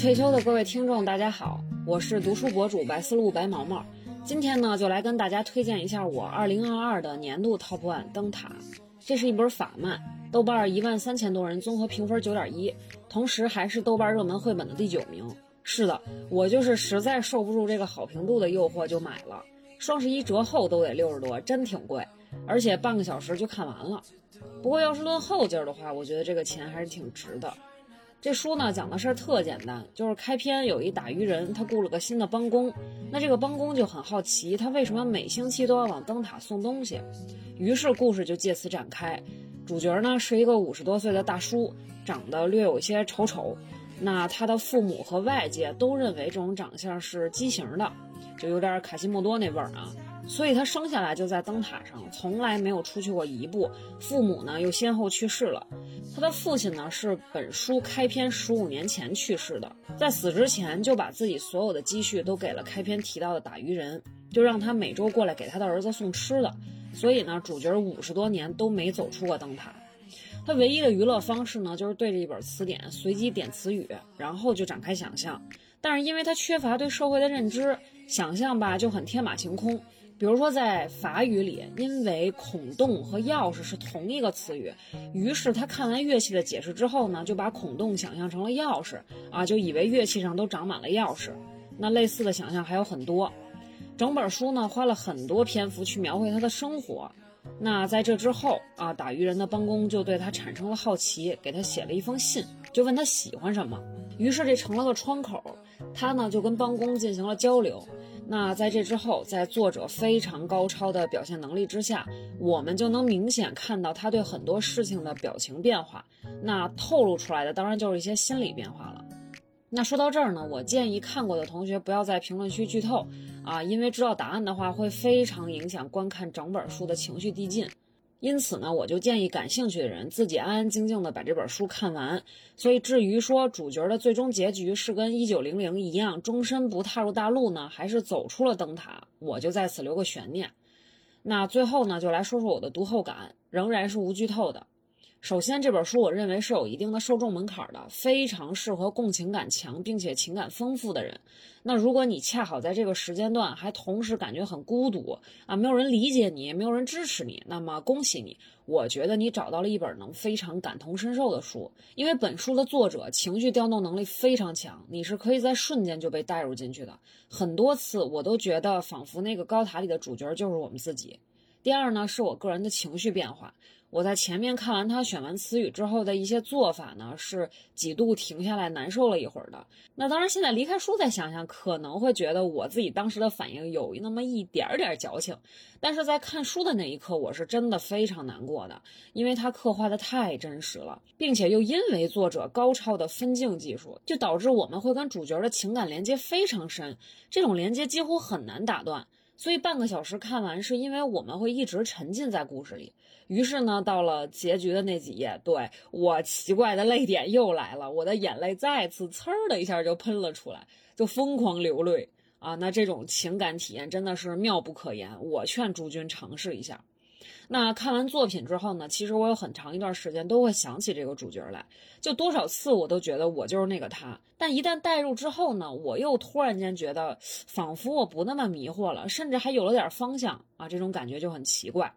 退休的各位听众，大家好，我是读书博主白思路白毛毛。今天呢，就来跟大家推荐一下我2022的年度 Top One《灯塔》。这是一本法漫，豆瓣一万三千多人综合评分九点一，同时还是豆瓣热门绘本的第九名。是的，我就是实在受不住这个好评度的诱惑就买了。双十一折后都得六十多，真挺贵，而且半个小时就看完了。不过要是论后劲儿的话，我觉得这个钱还是挺值的。这书呢讲的事儿特简单，就是开篇有一打鱼人，他雇了个新的帮工，那这个帮工就很好奇，他为什么每星期都要往灯塔送东西？于是故事就借此展开。主角呢是一个五十多岁的大叔，长得略有些丑丑，那他的父母和外界都认为这种长相是畸形的，就有点卡西莫多那味儿啊。所以他生下来就在灯塔上，从来没有出去过一步。父母呢又先后去世了，他的父亲呢是本书开篇十五年前去世的，在死之前就把自己所有的积蓄都给了开篇提到的打鱼人，就让他每周过来给他的儿子送吃的。所以呢，主角五十多年都没走出过灯塔。他唯一的娱乐方式呢，就是对着一本词典随机点词语，然后就展开想象。但是因为他缺乏对社会的认知，想象吧就很天马行空。比如说，在法语里，因为孔洞和钥匙是同一个词语，于是他看完乐器的解释之后呢，就把孔洞想象成了钥匙啊，就以为乐器上都长满了钥匙。那类似的想象还有很多。整本书呢，花了很多篇幅去描绘他的生活。那在这之后啊，打鱼人的帮工就对他产生了好奇，给他写了一封信，就问他喜欢什么。于是这成了个窗口，他呢就跟帮工进行了交流。那在这之后，在作者非常高超的表现能力之下，我们就能明显看到他对很多事情的表情变化。那透露出来的当然就是一些心理变化了。那说到这儿呢，我建议看过的同学不要在评论区剧透啊，因为知道答案的话会非常影响观看整本书的情绪递进。因此呢，我就建议感兴趣的人自己安安静静的把这本书看完。所以至于说主角的最终结局是跟一九零零一样，终身不踏入大陆呢，还是走出了灯塔，我就在此留个悬念。那最后呢，就来说说我的读后感，仍然是无剧透的。首先，这本书我认为是有一定的受众门槛的，非常适合共情感强并且情感丰富的人。那如果你恰好在这个时间段还同时感觉很孤独啊，没有人理解你，没有人支持你，那么恭喜你，我觉得你找到了一本能非常感同身受的书。因为本书的作者情绪调动能力非常强，你是可以在瞬间就被带入进去的。很多次我都觉得仿佛那个高塔里的主角就是我们自己。第二呢，是我个人的情绪变化。我在前面看完他选完词语之后的一些做法呢，是几度停下来难受了一会儿的。那当然，现在离开书再想想，可能会觉得我自己当时的反应有那么一点点矫情。但是在看书的那一刻，我是真的非常难过的，因为他刻画的太真实了，并且又因为作者高超的分镜技术，就导致我们会跟主角的情感连接非常深，这种连接几乎很难打断。所以半个小时看完，是因为我们会一直沉浸在故事里。于是呢，到了结局的那几页，对我奇怪的泪点又来了，我的眼泪再次呲儿的一下就喷了出来，就疯狂流泪啊！那这种情感体验真的是妙不可言，我劝诸君尝试一下。那看完作品之后呢，其实我有很长一段时间都会想起这个主角来，就多少次我都觉得我就是那个他。但一旦代入之后呢，我又突然间觉得，仿佛我不那么迷惑了，甚至还有了点方向啊，这种感觉就很奇怪。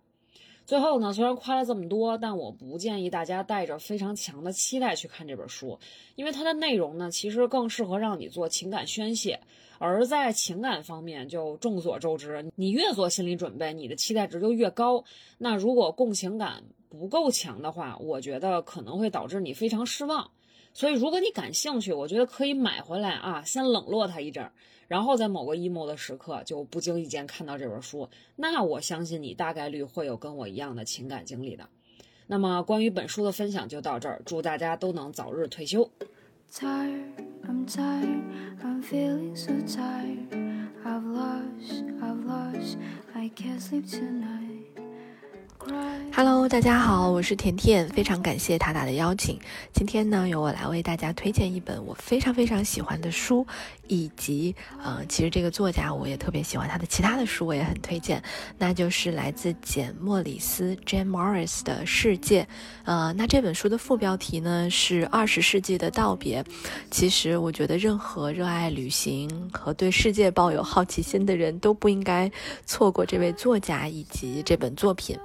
最后呢，虽然夸了这么多，但我不建议大家带着非常强的期待去看这本书，因为它的内容呢，其实更适合让你做情感宣泄。而在情感方面，就众所周知，你越做心理准备，你的期待值就越高。那如果共情感不够强的话，我觉得可能会导致你非常失望。所以，如果你感兴趣，我觉得可以买回来啊，先冷落它一阵儿，然后在某个 emo 的时刻就不经意间看到这本书，那我相信你大概率会有跟我一样的情感经历的。那么，关于本书的分享就到这儿，祝大家都能早日退休。i can't sleep tonight Hello，大家好，我是甜甜，非常感谢塔塔的邀请。今天呢，由我来为大家推荐一本我非常非常喜欢的书，以及呃，其实这个作家我也特别喜欢他的其他的书，我也很推荐，那就是来自简·莫里斯 （Jane Morris） 的《世界》。呃，那这本书的副标题呢是《二十世纪的道别》。其实我觉得，任何热爱旅行和对世界抱有好奇心的人都不应该错过这位作家以及这本作品。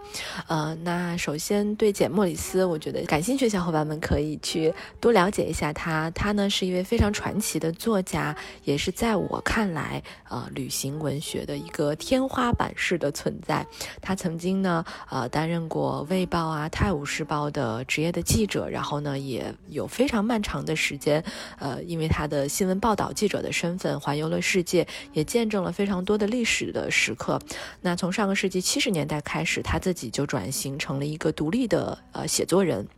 呃。那首先对简·莫里斯，我觉得感兴趣的小伙伴们可以去多了解一下他。他呢是一位非常传奇的作家，也是在我看来，呃，旅行文学的一个天花板式的存在。他曾经呢，呃，担任过《卫报》啊，《泰晤士报》的职业的记者，然后呢，也有非常漫长的时间，呃，因为他的新闻报道记者的身份环游了世界，也见证了非常多的历史的时刻。那从上个世纪七十年代开始，他自己就就转型。成了一个独立的呃写作人，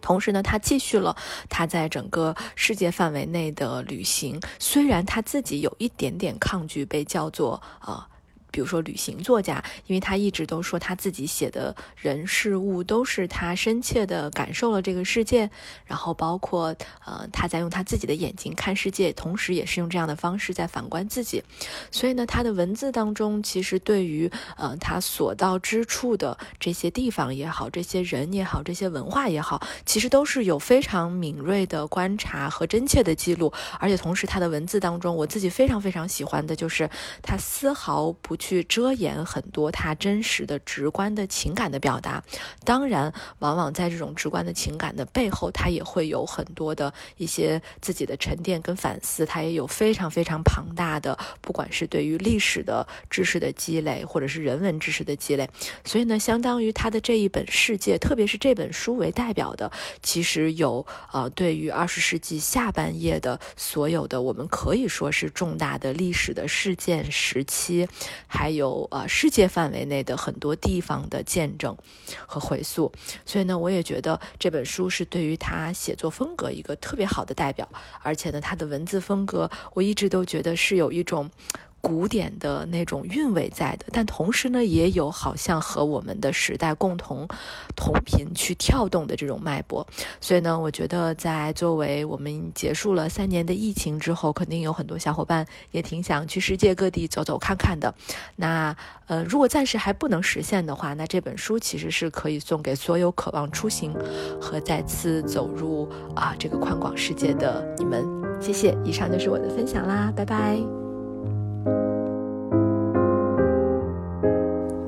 同时呢，他继续了他在整个世界范围内的旅行。虽然他自己有一点点抗拒被叫做啊。比如说旅行作家，因为他一直都说他自己写的人事物都是他深切的感受了这个世界，然后包括呃他在用他自己的眼睛看世界，同时也是用这样的方式在反观自己。所以呢，他的文字当中其实对于呃他所到之处的这些地方也好，这些人也好，这些文化也好，其实都是有非常敏锐的观察和真切的记录。而且同时，他的文字当中，我自己非常非常喜欢的就是他丝毫不。去遮掩很多他真实的、直观的情感的表达，当然，往往在这种直观的情感的背后，他也会有很多的一些自己的沉淀跟反思，他也有非常非常庞大的，不管是对于历史的知识的积累，或者是人文知识的积累。所以呢，相当于他的这一本世界，特别是这本书为代表的，其实有呃，对于二十世纪下半叶的所有的，我们可以说是重大的历史的事件时期。还有啊世界范围内的很多地方的见证和回溯，所以呢，我也觉得这本书是对于他写作风格一个特别好的代表，而且呢，他的文字风格我一直都觉得是有一种。古典的那种韵味在的，但同时呢，也有好像和我们的时代共同同频去跳动的这种脉搏。所以呢，我觉得在作为我们结束了三年的疫情之后，肯定有很多小伙伴也挺想去世界各地走走看看的。那呃，如果暂时还不能实现的话，那这本书其实是可以送给所有渴望出行和再次走入啊这个宽广世界的你们。谢谢，以上就是我的分享啦，拜拜。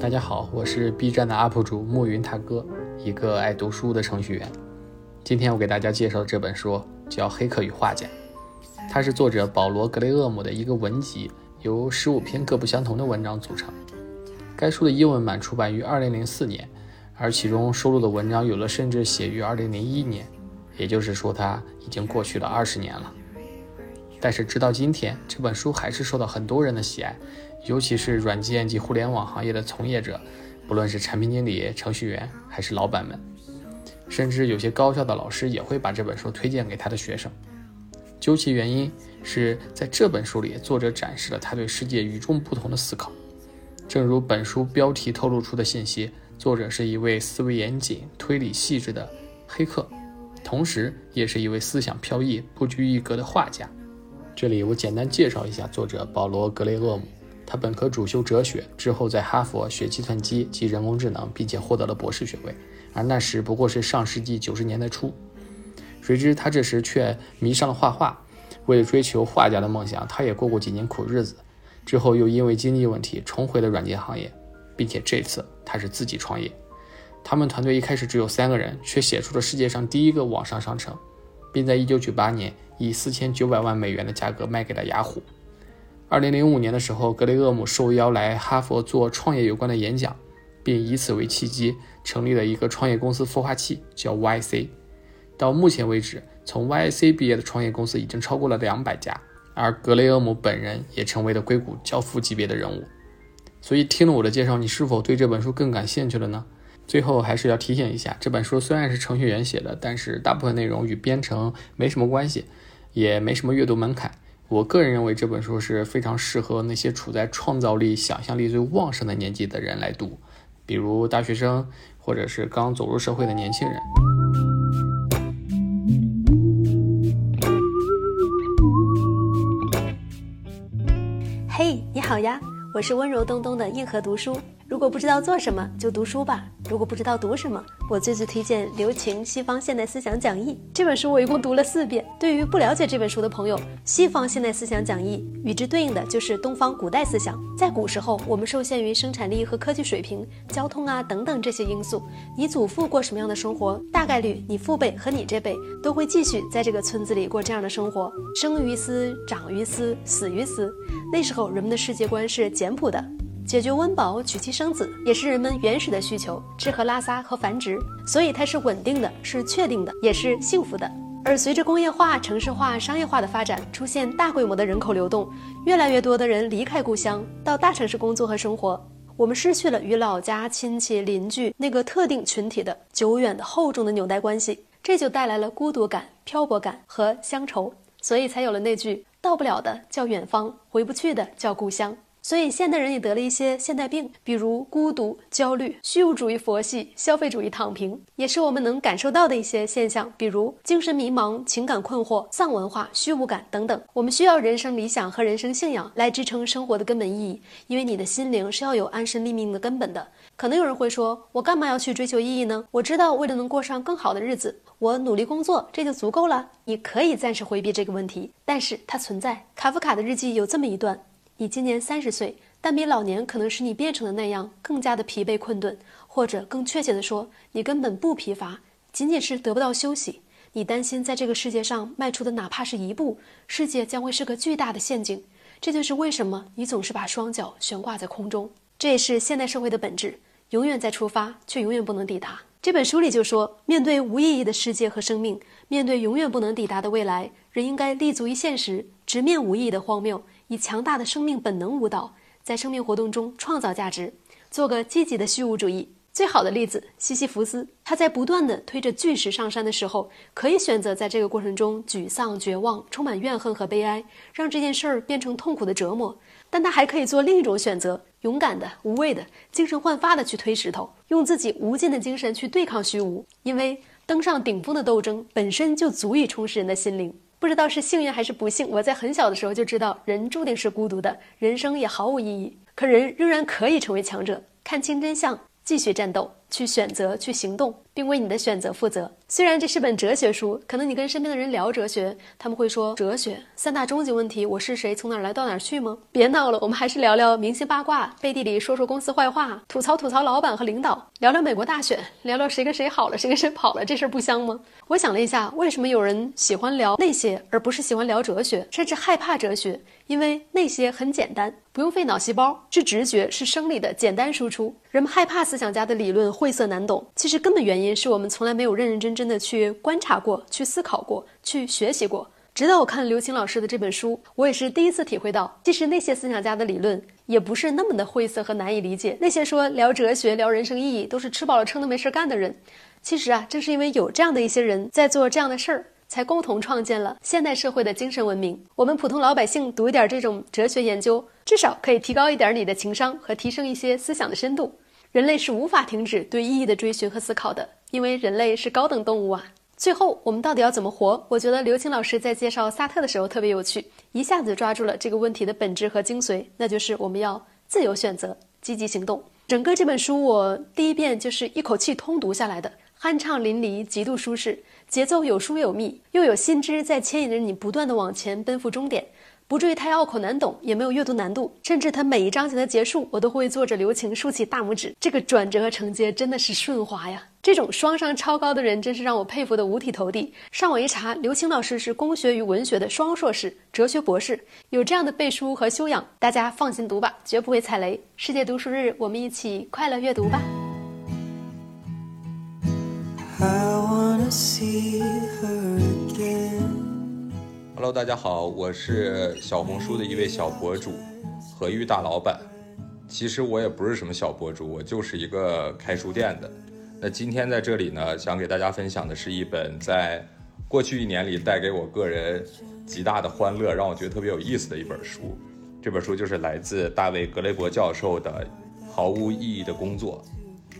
大家好，我是 B 站的 UP 主暮云大哥，一个爱读书的程序员。今天我给大家介绍的这本书叫《黑客与画家》，它是作者保罗·格雷厄姆的一个文集，由十五篇各不相同的文章组成。该书的英文版出版于2004年，而其中收录的文章有的甚至写于2001年，也就是说，它已经过去了二十年了。但是直到今天，这本书还是受到很多人的喜爱。尤其是软件及互联网行业的从业者，不论是产品经理、程序员，还是老板们，甚至有些高校的老师也会把这本书推荐给他的学生。究其原因，是在这本书里，作者展示了他对世界与众不同的思考。正如本书标题透露出的信息，作者是一位思维严谨、推理细致的黑客，同时也是一位思想飘逸、不拘一格的画家。这里我简单介绍一下作者保罗·格雷厄姆。他本科主修哲学，之后在哈佛学计算机及人工智能，并且获得了博士学位。而那时不过是上世纪九十年代初。谁知他这时却迷上了画画。为了追求画家的梦想，他也过过几年苦日子。之后又因为经济问题重回了软件行业，并且这次他是自己创业。他们团队一开始只有三个人，却写出了世界上第一个网上商城，并在一九九八年以四千九百万美元的价格卖给了雅虎。二零零五年的时候，格雷厄姆受邀来哈佛做创业有关的演讲，并以此为契机成立了一个创业公司孵化器，叫 YC。到目前为止，从 YC 毕业的创业公司已经超过了两百家，而格雷厄姆本人也成为了硅谷教父级别的人物。所以，听了我的介绍，你是否对这本书更感兴趣了呢？最后还是要提醒一下，这本书虽然是程序员写的，但是大部分内容与编程没什么关系，也没什么阅读门槛。我个人认为这本书是非常适合那些处在创造力、想象力最旺盛的年纪的人来读。比如大学生或者是刚走入社会的年轻人。嘿，你好呀，我是温柔东东的硬核读书。如果不知道做什么，就读书吧。如果不知道读什么，我最最推荐刘擎《西方现代思想讲义》这本书，我一共读了四遍。对于不了解这本书的朋友，《西方现代思想讲义》与之对应的就是东方古代思想。在古时候，我们受限于生产力和科技水平、交通啊等等这些因素，你祖父过什么样的生活，大概率你父辈和你这辈都会继续在这个村子里过这样的生活。生于斯，长于斯，死于斯。那时候人们的世界观是简朴的。解决温饱、娶妻生子也是人们原始的需求，吃喝拉撒和繁殖，所以它是稳定的，是确定的，也是幸福的。而随着工业化、城市化、商业化的发展，出现大规模的人口流动，越来越多的人离开故乡到大城市工作和生活，我们失去了与老家亲戚、邻居那个特定群体的久远的厚重的纽带关系，这就带来了孤独感、漂泊感和乡愁，所以才有了那句“到不了的叫远方，回不去的叫故乡”。所以，现代人也得了一些现代病，比如孤独、焦虑、虚无主义、佛系、消费主义、躺平，也是我们能感受到的一些现象。比如精神迷茫、情感困惑、丧文化、虚无感等等。我们需要人生理想和人生信仰来支撑生活的根本意义，因为你的心灵是要有安身立命的根本的。可能有人会说，我干嘛要去追求意义呢？我知道，为了能过上更好的日子，我努力工作，这就足够了。你可以暂时回避这个问题，但是它存在。卡夫卡的日记有这么一段。你今年三十岁，但比老年可能使你变成的那样更加的疲惫困顿，或者更确切的说，你根本不疲乏，仅仅是得不到休息。你担心在这个世界上迈出的哪怕是一步，世界将会是个巨大的陷阱。这就是为什么你总是把双脚悬挂在空中。这也是现代社会的本质：永远在出发，却永远不能抵达。这本书里就说，面对无意义的世界和生命，面对永远不能抵达的未来，人应该立足于现实，直面无意义的荒谬。以强大的生命本能舞蹈，在生命活动中创造价值，做个积极的虚无主义。最好的例子，西西弗斯，他在不断的推着巨石上山的时候，可以选择在这个过程中沮丧、绝望、充满怨恨和悲哀，让这件事儿变成痛苦的折磨。但他还可以做另一种选择，勇敢的、无畏的、精神焕发的去推石头，用自己无尽的精神去对抗虚无。因为登上顶峰的斗争本身就足以充实人的心灵。不知道是幸运还是不幸，我在很小的时候就知道，人注定是孤独的，人生也毫无意义。可人仍然可以成为强者，看清真相，继续战斗。去选择，去行动，并为你的选择负责。虽然这是本哲学书，可能你跟身边的人聊哲学，他们会说：“哲学三大终极问题，我是谁，从哪儿来到哪儿去吗？”别闹了，我们还是聊聊明星八卦，背地里说说公司坏话，吐槽吐槽老板和领导，聊聊美国大选，聊聊谁跟谁好了，谁跟谁跑了，这事儿不香吗？我想了一下，为什么有人喜欢聊那些，而不是喜欢聊哲学，甚至害怕哲学？因为那些很简单，不用费脑细胞，是直觉，是生理的简单输出。人们害怕思想家的理论。晦涩难懂，其实根本原因是我们从来没有认认真真的去观察过、去思考过、去学习过。直到我看刘擎老师的这本书，我也是第一次体会到，其实那些思想家的理论也不是那么的晦涩和难以理解。那些说聊哲学、聊人生意义都是吃饱了撑的没事干的人，其实啊，正是因为有这样的一些人在做这样的事儿，才共同创建了现代社会的精神文明。我们普通老百姓读一点这种哲学研究，至少可以提高一点你的情商和提升一些思想的深度。人类是无法停止对意义的追寻和思考的，因为人类是高等动物啊。最后，我们到底要怎么活？我觉得刘青老师在介绍萨特的时候特别有趣，一下子抓住了这个问题的本质和精髓，那就是我们要自由选择，积极行动。整个这本书，我第一遍就是一口气通读下来的，酣畅淋漓，极度舒适，节奏有疏有密，又有新知在牵引着你不断的往前奔赴终点。不至于太拗口难懂，也没有阅读难度，甚至它每一章节的结束，我都会坐着留情竖起大拇指。这个转折和承接真的是顺滑呀！这种双商超高的人，真是让我佩服的五体投地。上网一查，刘青老师是工学与文学的双硕士，哲学博士，有这样的背书和修养，大家放心读吧，绝不会踩雷。世界读书日，我们一起快乐阅读吧。Hello，大家好，我是小红书的一位小博主，何玉大老板。其实我也不是什么小博主，我就是一个开书店的。那今天在这里呢，想给大家分享的是一本在过去一年里带给我个人极大的欢乐，让我觉得特别有意思的一本书。这本书就是来自大卫·格雷伯教授的《毫无意义的工作》。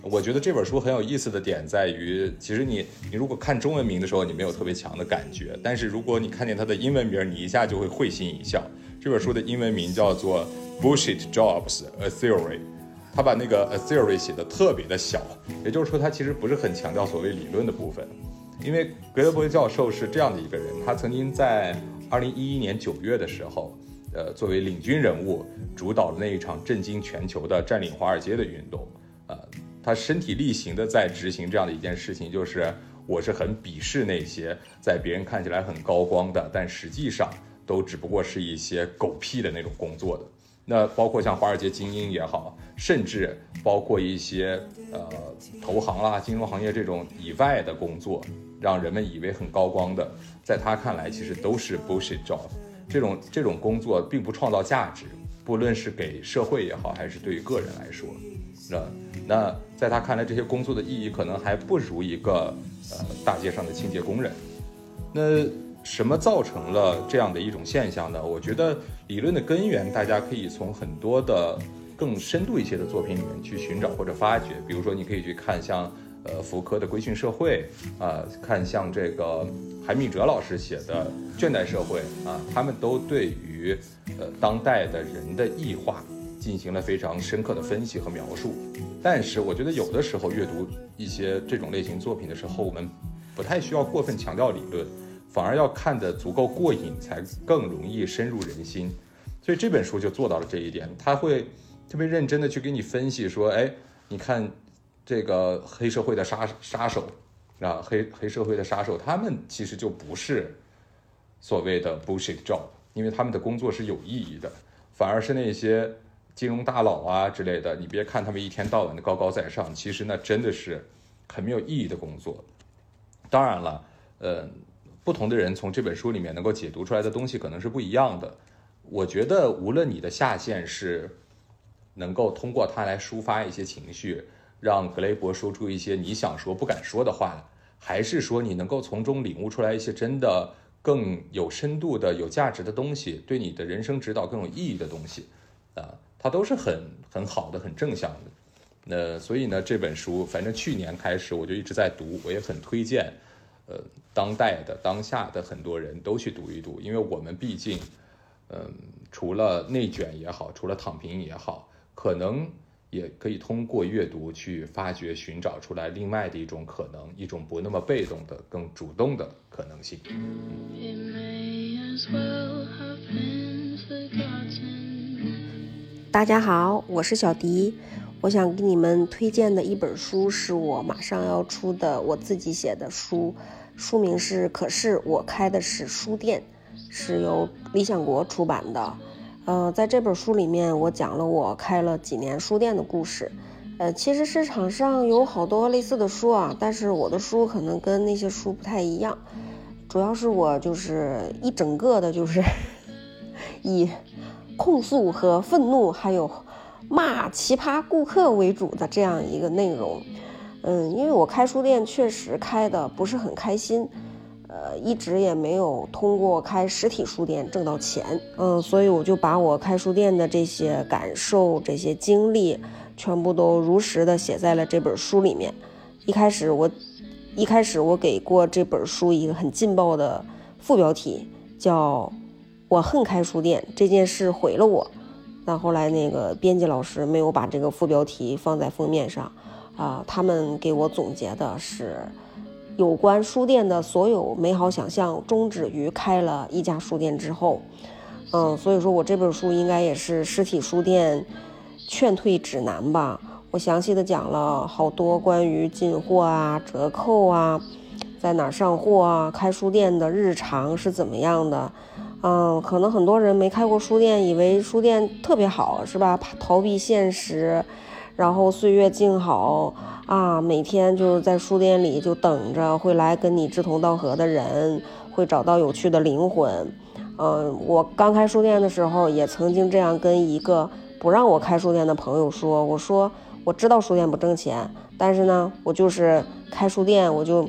我觉得这本书很有意思的点在于，其实你你如果看中文名的时候，你没有特别强的感觉，但是如果你看见它的英文名，你一下就会会心一笑。这本书的英文名叫做《Bullshit Jobs: A Theory》，他把那个 A Theory 写的特别的小，也就是说，他其实不是很强调所谓理论的部分。因为格雷伯教授是这样的一个人，他曾经在2011年9月的时候，呃，作为领军人物，主导了那一场震惊全球的占领华尔街的运动，他身体力行的在执行这样的一件事情，就是我是很鄙视那些在别人看起来很高光的，但实际上都只不过是一些狗屁的那种工作的。那包括像华尔街精英也好，甚至包括一些呃投行啦、金融行业这种以外的工作，让人们以为很高光的，在他看来其实都是 bullshit job。这种这种工作并不创造价值，不论是给社会也好，还是对于个人来说。那那在他看来，这些工作的意义可能还不如一个呃大街上的清洁工人。那什么造成了这样的一种现象呢？我觉得理论的根源，大家可以从很多的更深度一些的作品里面去寻找或者发掘。比如说，你可以去看像呃福柯的《规训社会》啊，看像这个韩敏哲老师写的《倦怠社会》啊，他们都对于呃当代的人的异化。进行了非常深刻的分析和描述，但是我觉得有的时候阅读一些这种类型作品的时候，我们不太需要过分强调理论，反而要看得足够过瘾，才更容易深入人心。所以这本书就做到了这一点，他会特别认真的去给你分析说，哎，你看这个黑社会的杀杀手啊，黑黑社会的杀手，他们其实就不是所谓的 bullshit job，因为他们的工作是有意义的，反而是那些。金融大佬啊之类的，你别看他们一天到晚的高高在上，其实那真的是很没有意义的工作。当然了，呃，不同的人从这本书里面能够解读出来的东西可能是不一样的。我觉得，无论你的下限是能够通过它来抒发一些情绪，让格雷伯说出一些你想说不敢说的话，还是说你能够从中领悟出来一些真的更有深度的、有价值的东西，对你的人生指导更有意义的东西，啊。它都是很很好的、很正向的，那所以呢，这本书反正去年开始我就一直在读，我也很推荐，呃，当代的、当下的很多人都去读一读，因为我们毕竟，嗯，除了内卷也好，除了躺平也好，可能也可以通过阅读去发掘、寻找出来另外的一种可能，一种不那么被动的、更主动的可能性。大家好，我是小迪。我想给你们推荐的一本书是我马上要出的我自己写的书，书名是《可是我开的是书店》，是由理想国出版的。呃，在这本书里面，我讲了我开了几年书店的故事。呃，其实市场上有好多类似的书啊，但是我的书可能跟那些书不太一样，主要是我就是一整个的，就是以。控诉和愤怒，还有骂奇葩顾客为主的这样一个内容，嗯，因为我开书店确实开的不是很开心，呃，一直也没有通过开实体书店挣到钱，嗯，所以我就把我开书店的这些感受、这些经历，全部都如实的写在了这本书里面。一开始我，一开始我给过这本书一个很劲爆的副标题，叫。我恨开书店这件事毁了我，但后来那个编辑老师没有把这个副标题放在封面上，啊，他们给我总结的是，有关书店的所有美好想象终止于开了一家书店之后，嗯，所以说我这本书应该也是实体书店劝退指南吧，我详细的讲了好多关于进货啊、折扣啊，在哪上货啊、开书店的日常是怎么样的。嗯，可能很多人没开过书店，以为书店特别好，是吧？逃避现实，然后岁月静好啊，每天就是在书店里就等着会来跟你志同道合的人，会找到有趣的灵魂。嗯，我刚开书店的时候，也曾经这样跟一个不让我开书店的朋友说：“我说我知道书店不挣钱，但是呢，我就是开书店，我就。”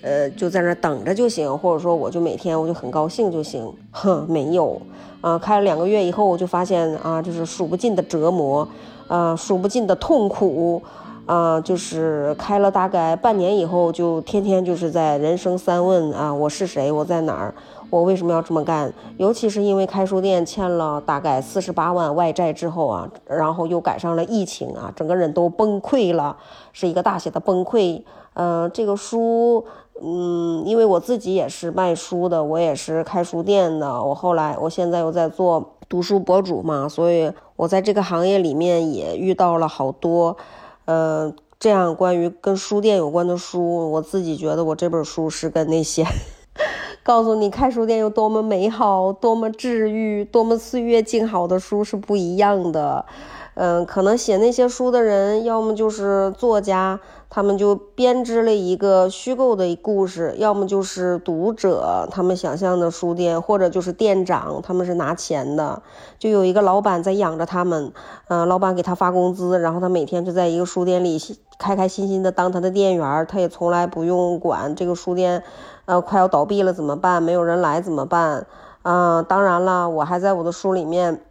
呃，就在那等着就行，或者说我就每天我就很高兴就行。哼，没有，啊，开了两个月以后，我就发现啊，就是数不尽的折磨，啊，数不尽的痛苦，啊，就是开了大概半年以后，就天天就是在人生三问啊，我是谁？我在哪儿？我为什么要这么干？尤其是因为开书店欠了大概四十八万外债之后啊，然后又赶上了疫情啊，整个人都崩溃了，是一个大写的崩溃。嗯，这个书，嗯，因为我自己也是卖书的，我也是开书店的，我后来，我现在又在做读书博主嘛，所以我在这个行业里面也遇到了好多，呃，这样关于跟书店有关的书，我自己觉得我这本书是跟那些。告诉你开书店有多么美好，多么治愈，多么岁月静好的书是不一样的。嗯，可能写那些书的人，要么就是作家，他们就编织了一个虚构的故事；要么就是读者，他们想象的书店，或者就是店长，他们是拿钱的，就有一个老板在养着他们。嗯，老板给他发工资，然后他每天就在一个书店里开开心心的当他的店员，他也从来不用管这个书店。呃，快要倒闭了怎么办？没有人来怎么办？嗯，当然了，我还在我的书里面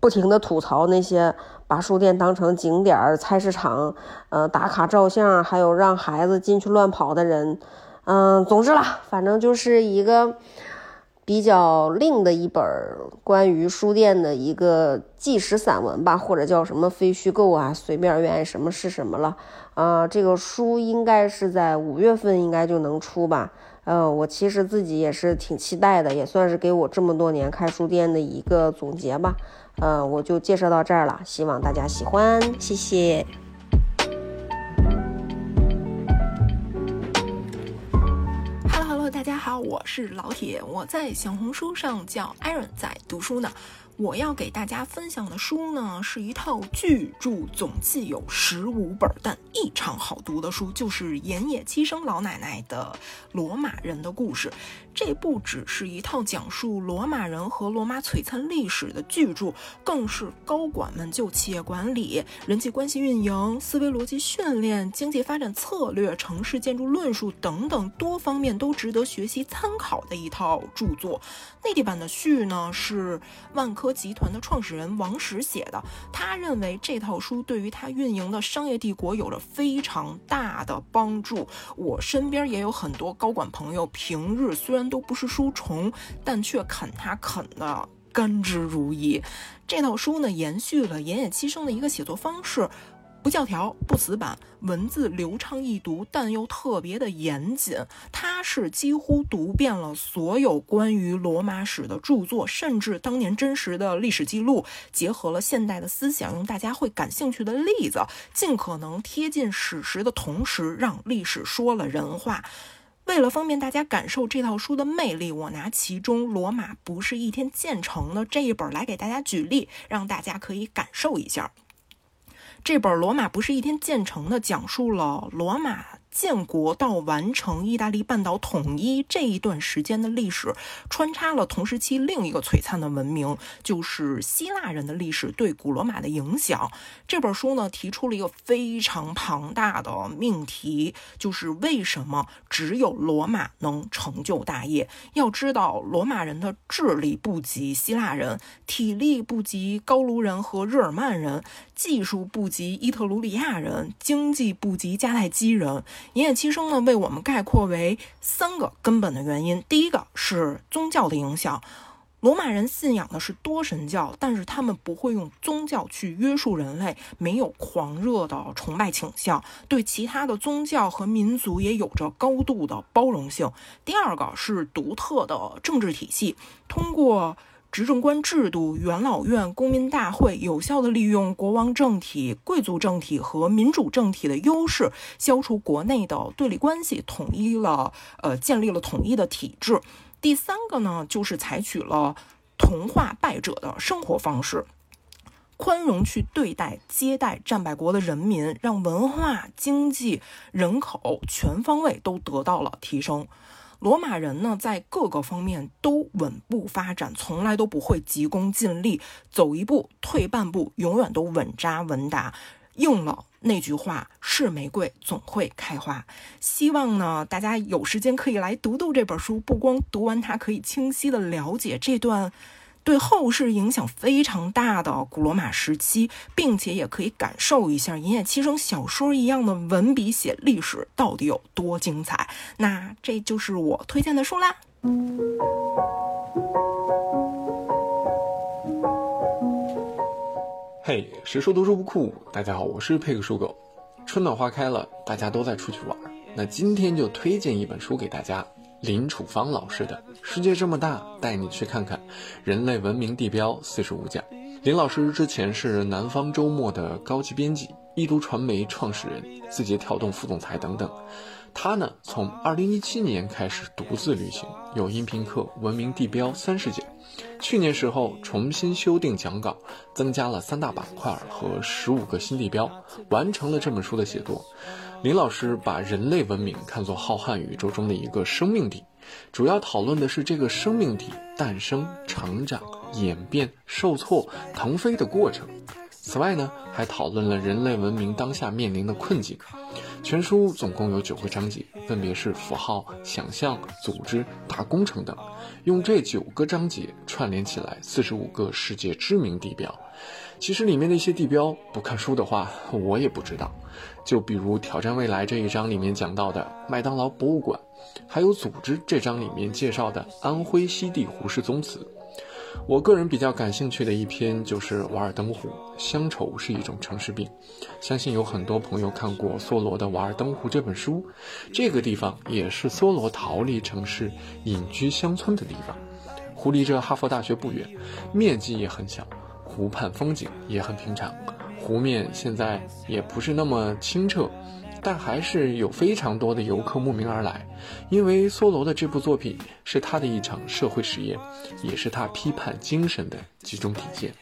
不停的吐槽那些把书店当成景点儿、菜市场，呃，打卡照相，还有让孩子进去乱跑的人。嗯，总之啦，反正就是一个比较另的一本关于书店的一个纪实散文吧，或者叫什么非虚构啊，随便愿意什么是什么了。啊，这个书应该是在五月份应该就能出吧。嗯，我其实自己也是挺期待的，也算是给我这么多年开书店的一个总结吧。呃，我就介绍到这儿了，希望大家喜欢，谢谢。Hello Hello，大家好，我是老铁，我在小红书上叫 Aaron，在读书呢。我要给大家分享的书呢，是一套巨著，总计有十五本，但异常好读的书，就是岩野七生老奶奶的《罗马人的故事》。这不只是一套讲述罗马人和罗马璀璨历史的巨著，更是高管们就企业管理、人际关系运营、思维逻辑训练、经济发展策略、城市建筑论述等等多方面都值得学习参考的一套著作。内地版的序呢是万科集团的创始人王石写的，他认为这套书对于他运营的商业帝国有着非常大的帮助。我身边也有很多高管朋友，平日虽然都不是书虫，但却啃它啃的甘之如饴。这套书呢，延续了岩野七生的一个写作方式，不教条、不死板，文字流畅易读，但又特别的严谨。它是几乎读遍了所有关于罗马史的著作，甚至当年真实的历史记录，结合了现代的思想，用大家会感兴趣的例子，尽可能贴近史实的同时，让历史说了人话。为了方便大家感受这套书的魅力，我拿其中《罗马不是一天建成的》这一本来给大家举例，让大家可以感受一下。这本《罗马不是一天建成的》讲述了罗马。建国到完成意大利半岛统一这一段时间的历史，穿插了同时期另一个璀璨的文明，就是希腊人的历史对古罗马的影响。这本书呢，提出了一个非常庞大的命题，就是为什么只有罗马能成就大业？要知道，罗马人的智力不及希腊人，体力不及高卢人和日耳曼人，技术不及伊特鲁里亚人，经济不及迦太基人。岩野七生呢，为我们概括为三个根本的原因。第一个是宗教的影响，罗马人信仰的是多神教，但是他们不会用宗教去约束人类，没有狂热的崇拜倾向，对其他的宗教和民族也有着高度的包容性。第二个是独特的政治体系，通过。执政官制度、元老院、公民大会，有效地利用国王政体、贵族政体和民主政体的优势，消除国内的对立关系，统一了，呃，建立了统一的体制。第三个呢，就是采取了同化败者的生活方式，宽容去对待、接待战败国的人民，让文化、经济、人口全方位都得到了提升。罗马人呢，在各个方面都稳步发展，从来都不会急功近利，走一步退半步，永远都稳扎稳打。应了那句话：“是玫瑰总会开花。”希望呢，大家有时间可以来读读这本书，不光读完它，可以清晰的了解这段对后世影响非常大的古罗马时期，并且也可以感受一下银叶七生小说一样的文笔写历史到底有多精彩。那这就是我推荐的书啦。嘿，谁说读书不酷？大家好，我是佩克书狗。春暖花开了，大家都在出去玩。那今天就推荐一本书给大家，林楚芳老师的《世界这么大，带你去看看：人类文明地标四十五讲》。林老师之前是南方周末的高级编辑，易读传媒创始人，字节跳动副总裁等等。他呢，从二零一七年开始独自旅行，有音频课《文明地标三十讲》。去年时候重新修订讲稿，增加了三大板块和十五个新地标，完成了这本书的写作。林老师把人类文明看作浩瀚宇宙中的一个生命体，主要讨论的是这个生命体诞生、成长、演变、受挫、腾飞的过程。此外呢，还讨论了人类文明当下面临的困境。全书总共有九个章节，分别是符号、想象、组织、大工程等。用这九个章节串联起来，四十五个世界知名地标。其实里面的一些地标，不看书的话，我也不知道。就比如《挑战未来》这一章里面讲到的麦当劳博物馆，还有《组织》这章里面介绍的安徽西递胡氏宗祠。我个人比较感兴趣的一篇就是《瓦尔登湖》，乡愁是一种城市病。相信有很多朋友看过梭罗的《瓦尔登湖》这本书，这个地方也是梭罗逃离城市、隐居乡村的地方。湖离着哈佛大学不远，面积也很小，湖畔风景也很平常。湖面现在也不是那么清澈。但还是有非常多的游客慕名而来，因为梭罗的这部作品是他的一场社会实验，也是他批判精神的集中体现。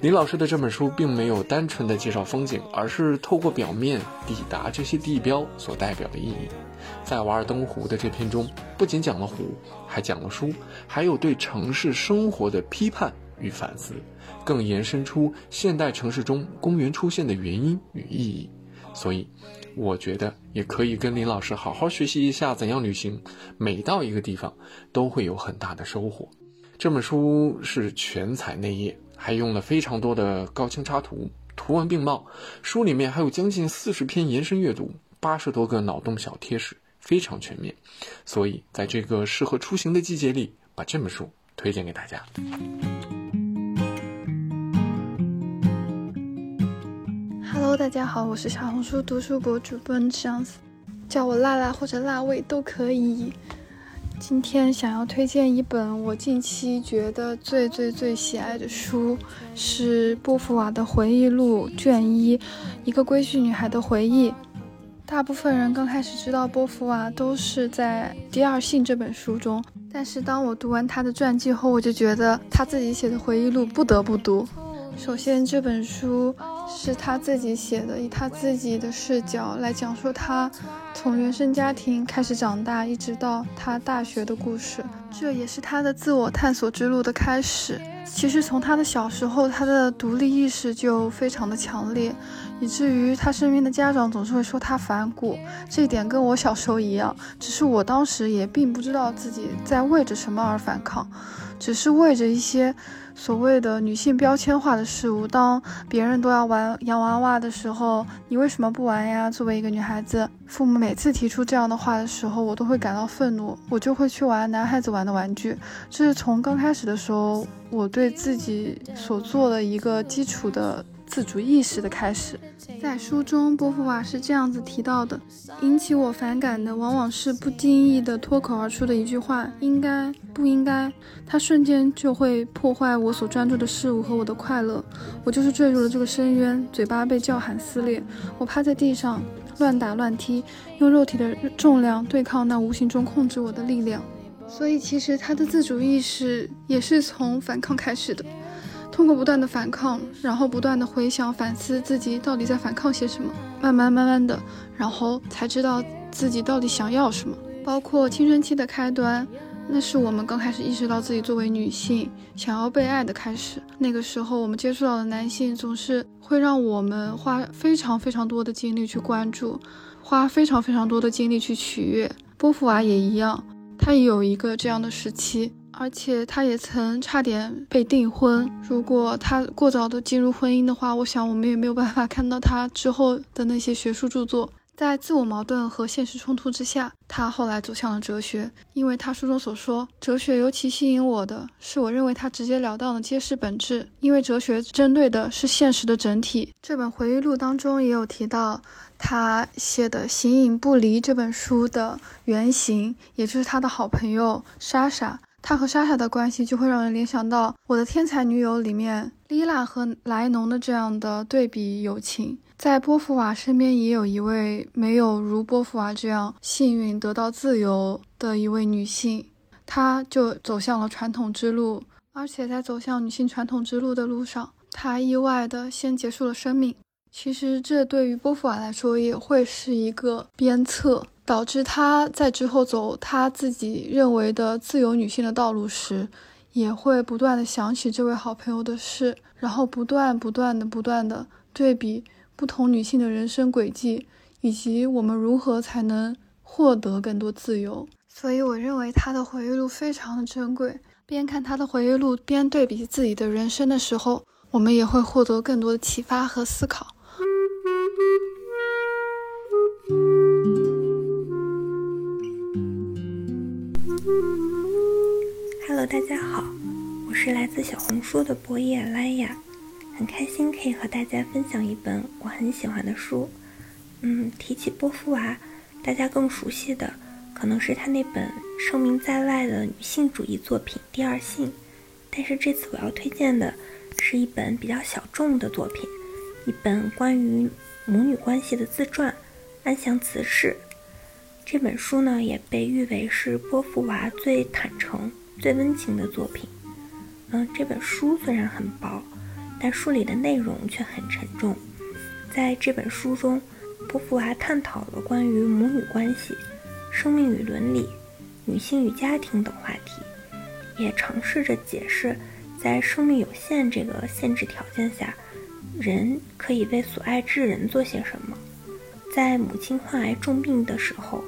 林老师的这本书并没有单纯的介绍风景，而是透过表面抵达这些地标所代表的意义。在瓦尔登湖的这篇中，不仅讲了湖，还讲了书，还有对城市生活的批判与反思，更延伸出现代城市中公园出现的原因与意义。所以。我觉得也可以跟林老师好好学习一下怎样旅行，每到一个地方都会有很大的收获。这本书是全彩内页，还用了非常多的高清插图，图文并茂。书里面还有将近四十篇延伸阅读，八十多个脑洞小贴士，非常全面。所以在这个适合出行的季节里，把这本书推荐给大家。大家好，我是小红书读书博主 Ben Chance，叫我辣辣或者辣味都可以。今天想要推荐一本我近期觉得最最最喜爱的书，是波伏娃的回忆录卷一，一个规矩女孩的回忆。大部分人刚开始知道波伏娃都是在《第二性》这本书中，但是当我读完她的传记后，我就觉得她自己写的回忆录不得不读。首先，这本书是他自己写的，以他自己的视角来讲述他从原生家庭开始长大，一直到他大学的故事。这也是他的自我探索之路的开始。其实从他的小时候，他的独立意识就非常的强烈，以至于他身边的家长总是会说他反骨。这一点跟我小时候一样，只是我当时也并不知道自己在为着什么而反抗，只是为着一些。所谓的女性标签化的事物，当别人都要玩洋娃娃的时候，你为什么不玩呀？作为一个女孩子，父母每次提出这样的话的时候，我都会感到愤怒，我就会去玩男孩子玩的玩具。这是从刚开始的时候，我对自己所做的一个基础的。自主意识的开始，在书中，波伏娃是这样子提到的：引起我反感的，往往是不经意的脱口而出的一句话，应该不应该？它瞬间就会破坏我所专注的事物和我的快乐。我就是坠入了这个深渊，嘴巴被叫喊撕裂，我趴在地上乱打乱踢，用肉体的重量对抗那无形中控制我的力量。所以，其实他的自主意识也是从反抗开始的。通过不断的反抗，然后不断的回想反思自己到底在反抗些什么，慢慢慢慢的，然后才知道自己到底想要什么。包括青春期的开端，那是我们刚开始意识到自己作为女性想要被爱的开始。那个时候，我们接触到的男性总是会让我们花非常非常多的精力去关注，花非常非常多的精力去取悦。波伏娃也一样，她也有一个这样的时期。而且他也曾差点被订婚。如果他过早的进入婚姻的话，我想我们也没有办法看到他之后的那些学术著作。在自我矛盾和现实冲突之下，他后来走向了哲学。因为他书中所说，哲学尤其吸引我的是，我认为他直截了当的揭示本质。因为哲学针对的是现实的整体。这本回忆录当中也有提到，他写的《形影不离》这本书的原型，也就是他的好朋友莎莎。他和莎莎的关系就会让人联想到《我的天才女友》里面莉拉和莱农的这样的对比友情。在波伏娃身边也有一位没有如波伏娃这样幸运得到自由的一位女性，她就走向了传统之路，而且在走向女性传统之路的路上，她意外的先结束了生命。其实这对于波伏娃来说也会是一个鞭策，导致她在之后走她自己认为的自由女性的道路时，也会不断的想起这位好朋友的事，然后不断不断的不断的对比。不同女性的人生轨迹，以及我们如何才能获得更多自由。所以，我认为他的回忆录非常的珍贵。边看他的回忆录，边对比自己的人生的时候，我们也会获得更多的启发和思考。大家好，我是来自小红书的博叶莱雅。很开心可以和大家分享一本我很喜欢的书。嗯，提起波伏娃，大家更熟悉的可能是她那本声名在外的女性主义作品《第二性》。但是这次我要推荐的是一本比较小众的作品，一本关于母女关系的自传《安详辞世》。这本书呢，也被誉为是波伏娃最坦诚、最温情的作品。嗯，这本书虽然很薄。但书里的内容却很沉重。在这本书中，波伏娃探讨了关于母女关系、生命与伦理、女性与家庭等话题，也尝试着解释，在生命有限这个限制条件下，人可以为所爱之人做些什么。在母亲患癌重病的时候，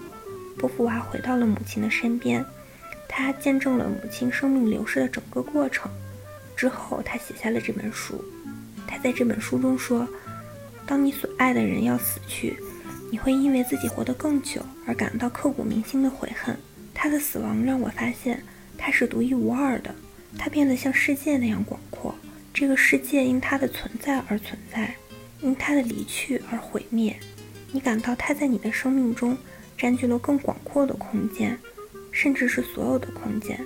波伏娃回到了母亲的身边，他见证了母亲生命流逝的整个过程。之后，他写下了这本书。他在这本书中说：“当你所爱的人要死去，你会因为自己活得更久而感到刻骨铭心的悔恨。他的死亡让我发现他是独一无二的，他变得像世界那样广阔。这个世界因他的存在而存在，因他的离去而毁灭。你感到他在你的生命中占据了更广阔的空间，甚至是所有的空间。”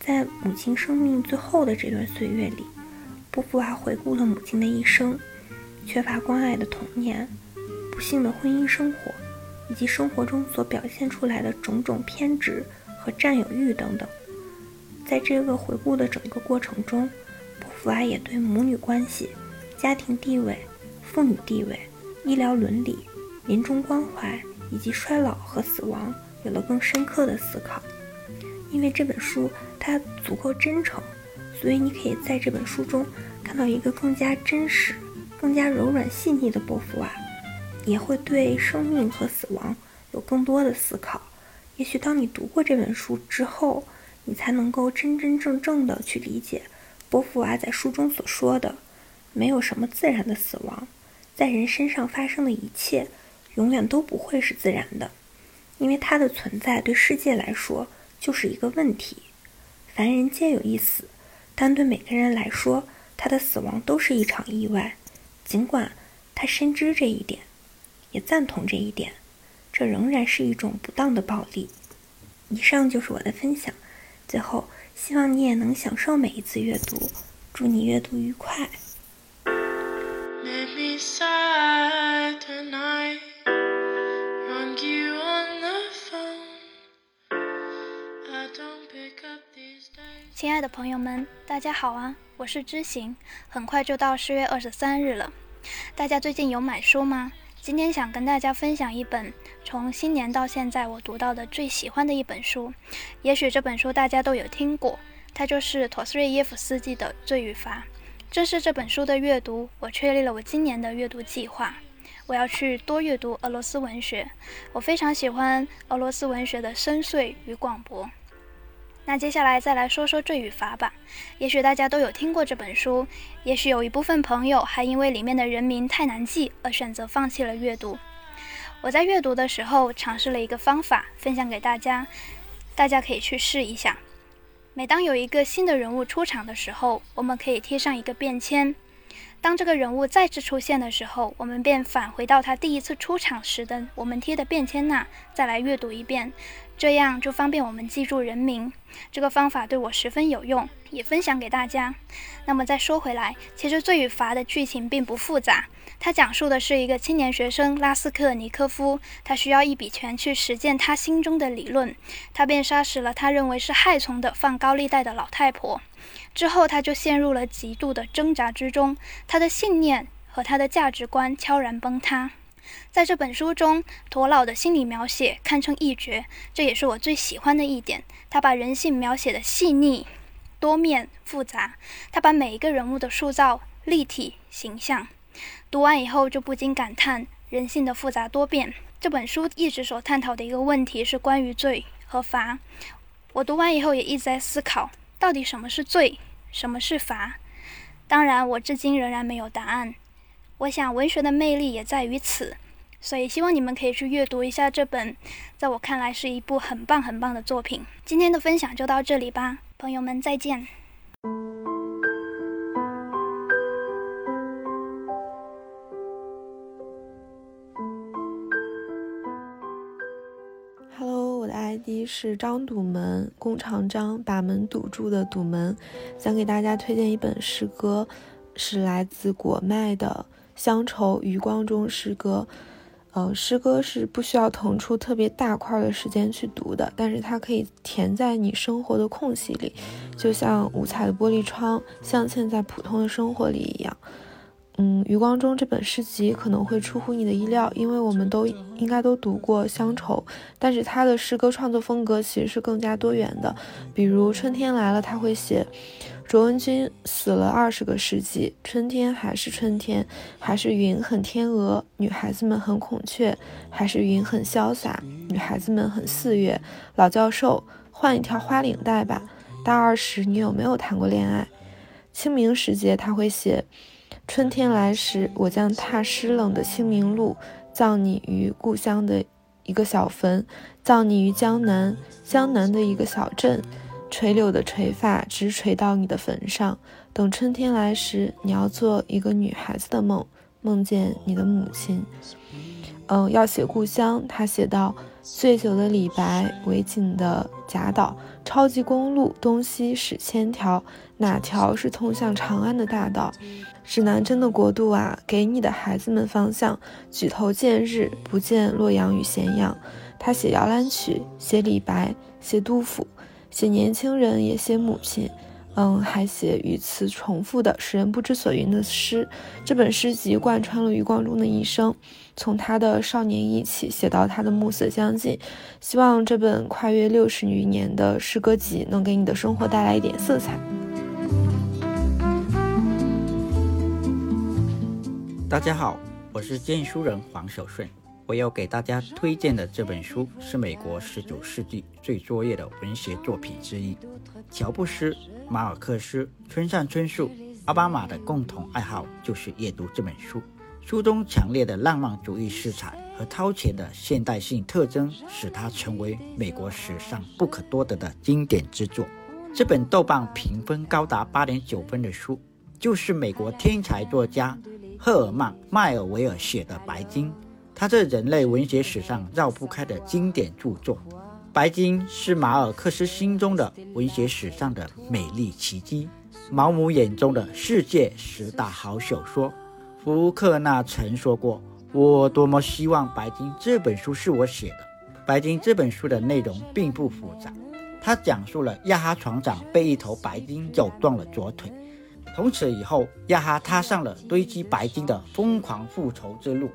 在母亲生命最后的这段岁月里，波伏娃回顾了母亲的一生：缺乏关爱的童年、不幸的婚姻生活，以及生活中所表现出来的种种偏执和占有欲等等。在这个回顾的整个过程中，波伏娃也对母女关系、家庭地位、妇女地位、医疗伦理、临终关怀以及衰老和死亡有了更深刻的思考。因为这本书它足够真诚，所以你可以在这本书中看到一个更加真实、更加柔软细腻的波伏娃，也会对生命和死亡有更多的思考。也许当你读过这本书之后，你才能够真真正正的去理解波伏娃在书中所说的：没有什么自然的死亡，在人身上发生的一切永远都不会是自然的，因为它的存在对世界来说。就是一个问题，凡人皆有一死，但对每个人来说，他的死亡都是一场意外。尽管他深知这一点，也赞同这一点，这仍然是一种不当的暴力。以上就是我的分享，最后希望你也能享受每一次阅读，祝你阅读愉快。let me say tonight 亲爱的朋友们，大家好啊！我是知行，很快就到十月二十三日了。大家最近有买书吗？今天想跟大家分享一本从新年到现在我读到的最喜欢的一本书。也许这本书大家都有听过，它就是陀思妥耶夫斯基的《罪与罚》。正是这本书的阅读，我确立了我今年的阅读计划。我要去多阅读俄罗斯文学。我非常喜欢俄罗斯文学的深邃与广博。那接下来再来说说《罪与罚》吧。也许大家都有听过这本书，也许有一部分朋友还因为里面的人名太难记而选择放弃了阅读。我在阅读的时候尝试了一个方法，分享给大家，大家可以去试一下。每当有一个新的人物出场的时候，我们可以贴上一个便签。当这个人物再次出现的时候，我们便返回到他第一次出场时的我们贴的便签那，再来阅读一遍，这样就方便我们记住人名。这个方法对我十分有用，也分享给大家。那么再说回来，其实《罪与罚》的剧情并不复杂，它讲述的是一个青年学生拉斯克尼科夫，他需要一笔钱去实践他心中的理论，他便杀死了他认为是害虫的放高利贷的老太婆。之后，他就陷入了极度的挣扎之中，他的信念和他的价值观悄然崩塌。在这本书中，陀老的心理描写堪称一绝，这也是我最喜欢的一点。他把人性描写的细腻、多面、复杂，他把每一个人物的塑造立体形象。读完以后，就不禁感叹人性的复杂多变。这本书一直所探讨的一个问题是关于罪和罚。我读完以后，也一直在思考，到底什么是罪？什么是罚？当然，我至今仍然没有答案。我想，文学的魅力也在于此，所以希望你们可以去阅读一下这本，在我看来是一部很棒很棒的作品。今天的分享就到这里吧，朋友们再见。一是张堵门，弓长张，把门堵住的堵门。想给大家推荐一本诗歌，是来自果麦的《乡愁余光中》诗歌。呃，诗歌是不需要腾出特别大块的时间去读的，但是它可以填在你生活的空隙里，就像五彩的玻璃窗镶嵌在普通的生活里一样。嗯，余光中这本诗集可能会出乎你的意料，因为我们都应该都读过《乡愁》，但是他的诗歌创作风格其实是更加多元的。比如《春天来了》，他会写卓文君死了二十个世纪，春天还是春天，还是云很天鹅，女孩子们很孔雀，还是云很潇洒，女孩子们很四月。老教授，换一条花领带吧。大二时，你有没有谈过恋爱？清明时节，他会写。春天来时，我将踏湿冷的清明路，葬你于故乡的一个小坟，葬你于江南，江南的一个小镇。垂柳的垂发直垂到你的坟上。等春天来时，你要做一个女孩子的梦，梦见你的母亲。嗯，要写故乡，他写道：醉酒的李白，维锦的贾岛，超级公路东西驶千条，哪条是通向长安的大道？指南针的国度啊，给你的孩子们方向。举头见日，不见洛阳与咸阳。他写摇篮曲，写李白，写杜甫，写年轻人，也写母亲。嗯，还写语词重复的，使人不知所云的诗。这本诗集贯穿了余光中的一生，从他的少年意起写到他的暮色将近。希望这本跨越六十余年的诗歌集能给你的生活带来一点色彩。大家好，我是荐书人黄守顺。我要给大家推荐的这本书是美国十九世纪最卓越的文学作品之一——乔布斯、马尔克斯、村上春树、奥巴马的共同爱好就是阅读这本书。书中强烈的浪漫主义色彩和超前的现代性特征，使它成为美国史上不可多得的经典之作。这本豆瓣评分高达八点九分的书，就是美国天才作家。赫尔曼·迈尔维尔写的《白金》，他这人类文学史上绕不开的经典著作。《白金》是马尔克斯心中的文学史上的美丽奇迹，毛姆眼中的世界十大好小说。福克纳曾说过：“我多么希望《白金》这本书是我写的。”《白金》这本书的内容并不复杂，它讲述了亚哈船长被一头白鲸咬断了左腿。从此以后，亚哈踏上了堆积白金的疯狂复仇之路。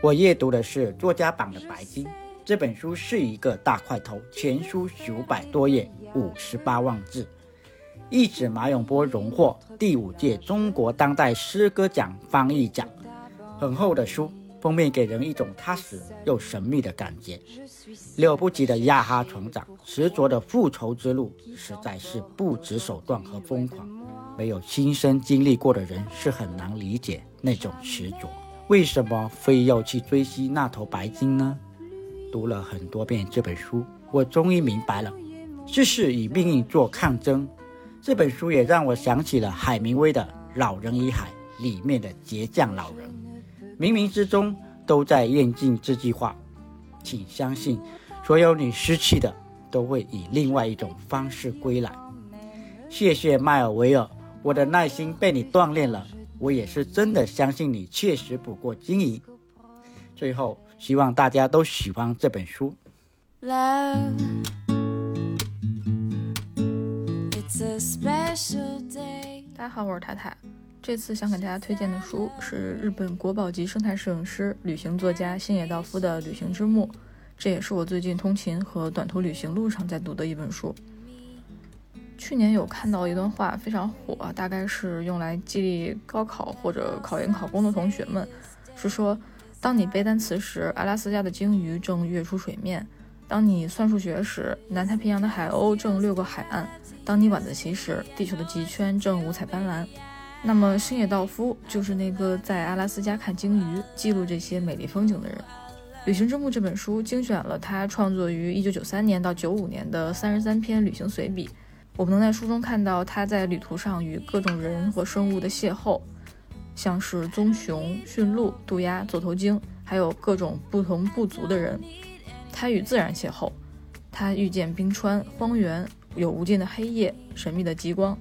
我阅读的是作家版的《白金》这本书，是一个大块头，全书九百多页，五十八万字。一指马永波荣获第五届中国当代诗歌奖翻译奖，很厚的书，封面给人一种踏实又神秘的感觉。了不起的亚哈船长，执着的复仇之路，实在是不择手段和疯狂。没有亲身经历过的人是很难理解那种执着。为什么非要去追击那头白鲸呢？读了很多遍这本书，我终于明白了。知识与命运做抗争。这本书也让我想起了海明威的《老人与海》里面的倔强老人，冥冥之中都在验证这句话。请相信，所有你失去的，都会以另外一种方式归来。谢谢迈尔维尔，我的耐心被你锻炼了。我也是真的相信你确实不过经营。最后，希望大家都喜欢这本书。大家好，我是太太。这次想给大家推荐的书是日本国宝级生态摄影师、旅行作家新野道夫的《旅行之墓》，这也是我最近通勤和短途旅行路上在读的一本书。去年有看到一段话非常火，大概是用来激励高考或者考研考公的同学们，是说：当你背单词时，阿拉斯加的鲸鱼正跃出水面；当你算数学时，南太平洋的海鸥正掠过海岸。当你晚自习时，地球的极圈正五彩斑斓。那么星野道夫就是那个在阿拉斯加看鲸鱼、记录这些美丽风景的人。《旅行之墓》这本书精选了他创作于1993年到95年的33篇旅行随笔。我们能在书中看到他在旅途上与各种人和生物的邂逅，像是棕熊、驯鹿、渡鸦、座头鲸，还有各种不同部族的人。他与自然邂逅，他遇见冰川、荒原。有无尽的黑夜，神秘的极光，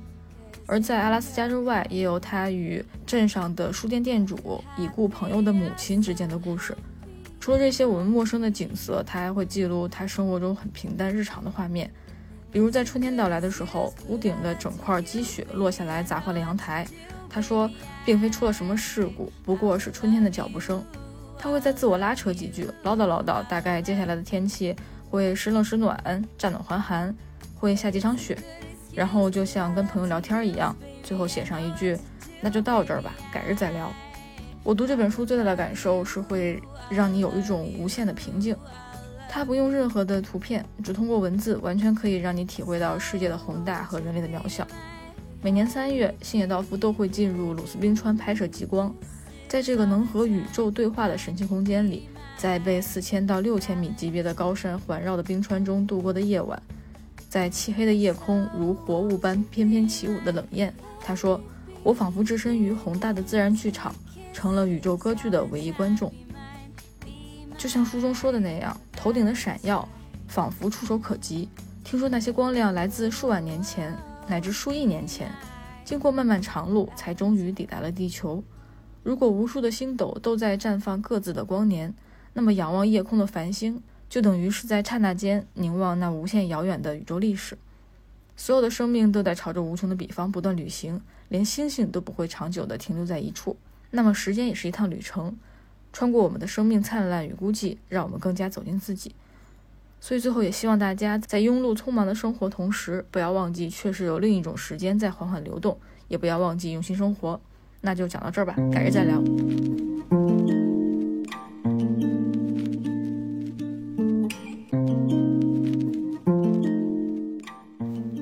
而在阿拉斯加之外，也有他与镇上的书店店主、已故朋友的母亲之间的故事。除了这些我们陌生的景色，他还会记录他生活中很平淡日常的画面，比如在春天到来的时候，屋顶的整块积雪落下来砸坏了阳台。他说，并非出了什么事故，不过是春天的脚步声。他会在自我拉扯几句，唠叨唠叨，大概接下来的天气会时冷时暖，乍暖还寒。会下几场雪，然后就像跟朋友聊天一样，最后写上一句：“那就到这儿吧，改日再聊。”我读这本书最大的感受是会让你有一种无限的平静。它不用任何的图片，只通过文字，完全可以让你体会到世界的宏大和人类的渺小。每年三月，星野道夫都会进入鲁斯冰川拍摄极光，在这个能和宇宙对话的神奇空间里，在被四千到六千米级别的高山环绕的冰川中度过的夜晚。在漆黑的夜空，如活物般翩翩起舞的冷艳。他说：“我仿佛置身于宏大的自然剧场，成了宇宙歌剧的唯一观众。”就像书中说的那样，头顶的闪耀仿佛触手可及。听说那些光亮来自数万年前，乃至数亿年前，经过漫漫长路，才终于抵达了地球。如果无数的星斗都在绽放各自的光年，那么仰望夜空的繁星。就等于是在刹那间凝望那无限遥远的宇宙历史，所有的生命都在朝着无穷的彼方不断旅行，连星星都不会长久地停留在一处。那么时间也是一趟旅程，穿过我们的生命灿烂与孤寂，让我们更加走进自己。所以最后也希望大家在庸碌匆忙的生活同时，不要忘记确实有另一种时间在缓缓流动，也不要忘记用心生活。那就讲到这儿吧，改日再聊。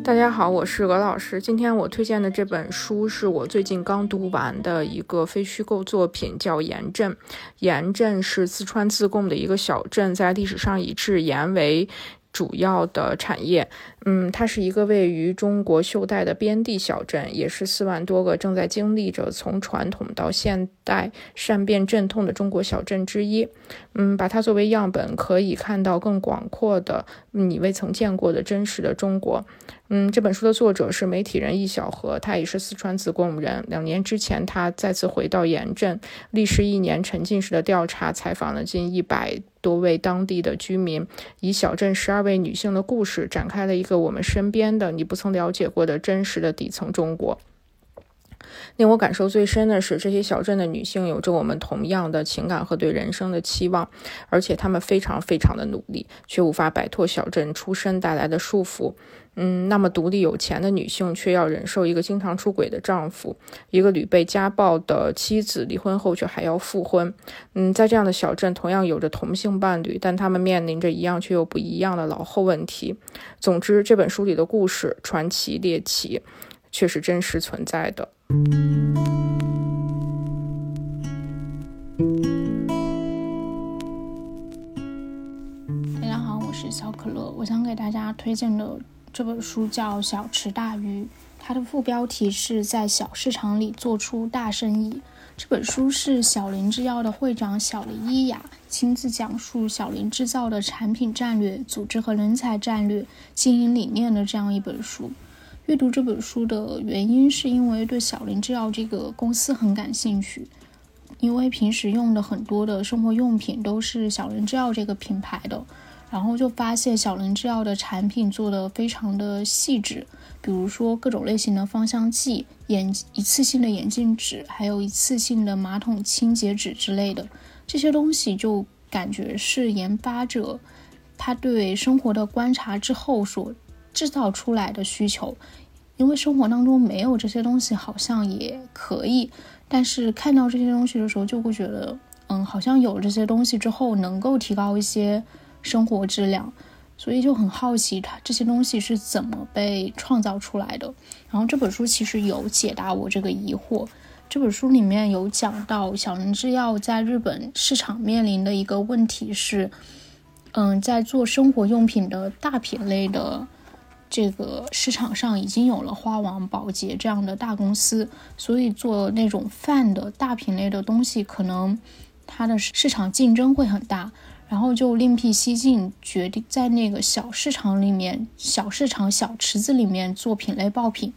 大家好，我是鹅老师。今天我推荐的这本书是我最近刚读完的一个非虚构作品，叫《盐镇》。盐镇是四川自贡的一个小镇，在历史上以制盐为。主要的产业，嗯，它是一个位于中国袖带的边地小镇，也是四万多个正在经历着从传统到现代善变阵痛的中国小镇之一。嗯，把它作为样本，可以看到更广阔的你未曾见过的真实的中国。嗯，这本书的作者是媒体人易小河，他也是四川自贡人。两年之前，他再次回到盐镇，历时一年沉浸式的调查，采访了近一百。多位当地的居民以小镇十二位女性的故事，展开了一个我们身边的你不曾了解过的真实的底层中国。令我感受最深的是，这些小镇的女性有着我们同样的情感和对人生的期望，而且她们非常非常的努力，却无法摆脱小镇出身带来的束缚。嗯，那么独立有钱的女性却要忍受一个经常出轨的丈夫，一个屡被家暴的妻子，离婚后却还要复婚。嗯，在这样的小镇，同样有着同性伴侣，但他们面临着一样却又不一样的老后问题。总之，这本书里的故事传奇猎奇，却是真实存在的。大家好，我是小可乐，我想给大家推荐的。这本书叫《小池大鱼》，它的副标题是在小市场里做出大生意。这本书是小林制药的会长小林一雅亲自讲述小林制造的产品战略、组织和人才战略、经营理念的这样一本书。阅读这本书的原因是因为对小林制药这个公司很感兴趣，因为平时用的很多的生活用品都是小林制药这个品牌的。然后就发现小林制药的产品做的非常的细致，比如说各种类型的芳香剂、眼一次性的眼镜纸，还有一次性的马桶清洁纸之类的这些东西，就感觉是研发者他对生活的观察之后所制造出来的需求。因为生活当中没有这些东西，好像也可以，但是看到这些东西的时候，就会觉得，嗯，好像有了这些东西之后，能够提高一些。生活质量，所以就很好奇它这些东西是怎么被创造出来的。然后这本书其实有解答我这个疑惑。这本书里面有讲到小林制药在日本市场面临的一个问题是，嗯，在做生活用品的大品类的这个市场上已经有了花王、宝洁这样的大公司，所以做那种饭的大品类的东西，可能它的市场竞争会很大。然后就另辟蹊径，决定在那个小市场里面、小市场小池子里面做品类爆品。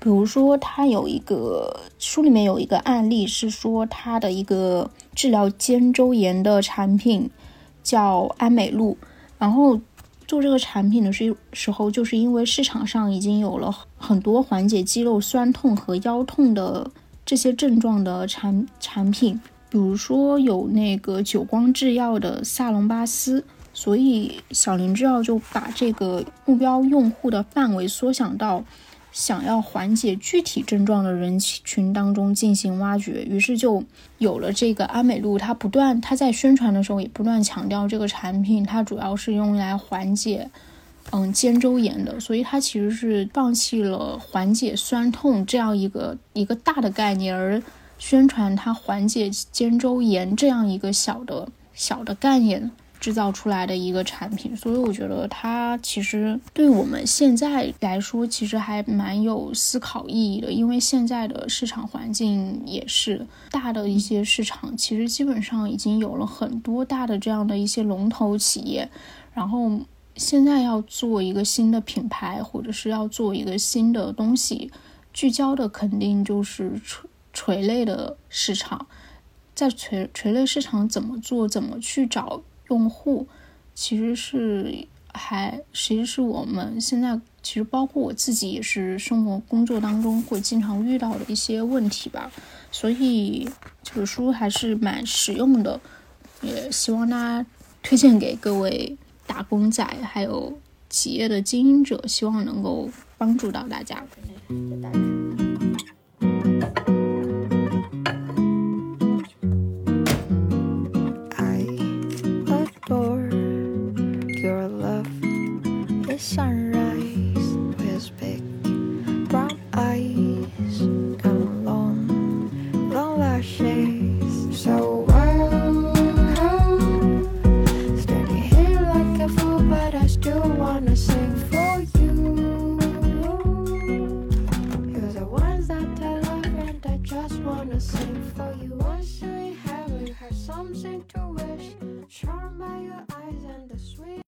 比如说，他有一个书里面有一个案例，是说他的一个治疗肩周炎的产品叫安美露。然后做这个产品的时时候，就是因为市场上已经有了很多缓解肌肉酸痛和腰痛的这些症状的产产品。比如说有那个久光制药的萨隆巴斯，所以小林制药就把这个目标用户的范围缩小到想要缓解具体症状的人群当中进行挖掘，于是就有了这个安美露。它不断，它在宣传的时候也不断强调这个产品，它主要是用来缓解嗯肩周炎的，所以它其实是放弃了缓解酸痛这样一个一个大的概念而。宣传它缓解肩周炎这样一个小的小的概念制造出来的一个产品，所以我觉得它其实对我们现在来说，其实还蛮有思考意义的。因为现在的市场环境也是大的一些市场，其实基本上已经有了很多大的这样的一些龙头企业，然后现在要做一个新的品牌，或者是要做一个新的东西，聚焦的肯定就是。垂垂类的市场，在垂垂类市场怎么做，怎么去找用户，其实是还其实是我们现在其实包括我自己也是生活工作当中会经常遇到的一些问题吧。所以这本书还是蛮实用的，也希望大家推荐给各位打工仔还有企业的经营者，希望能够帮助到大家。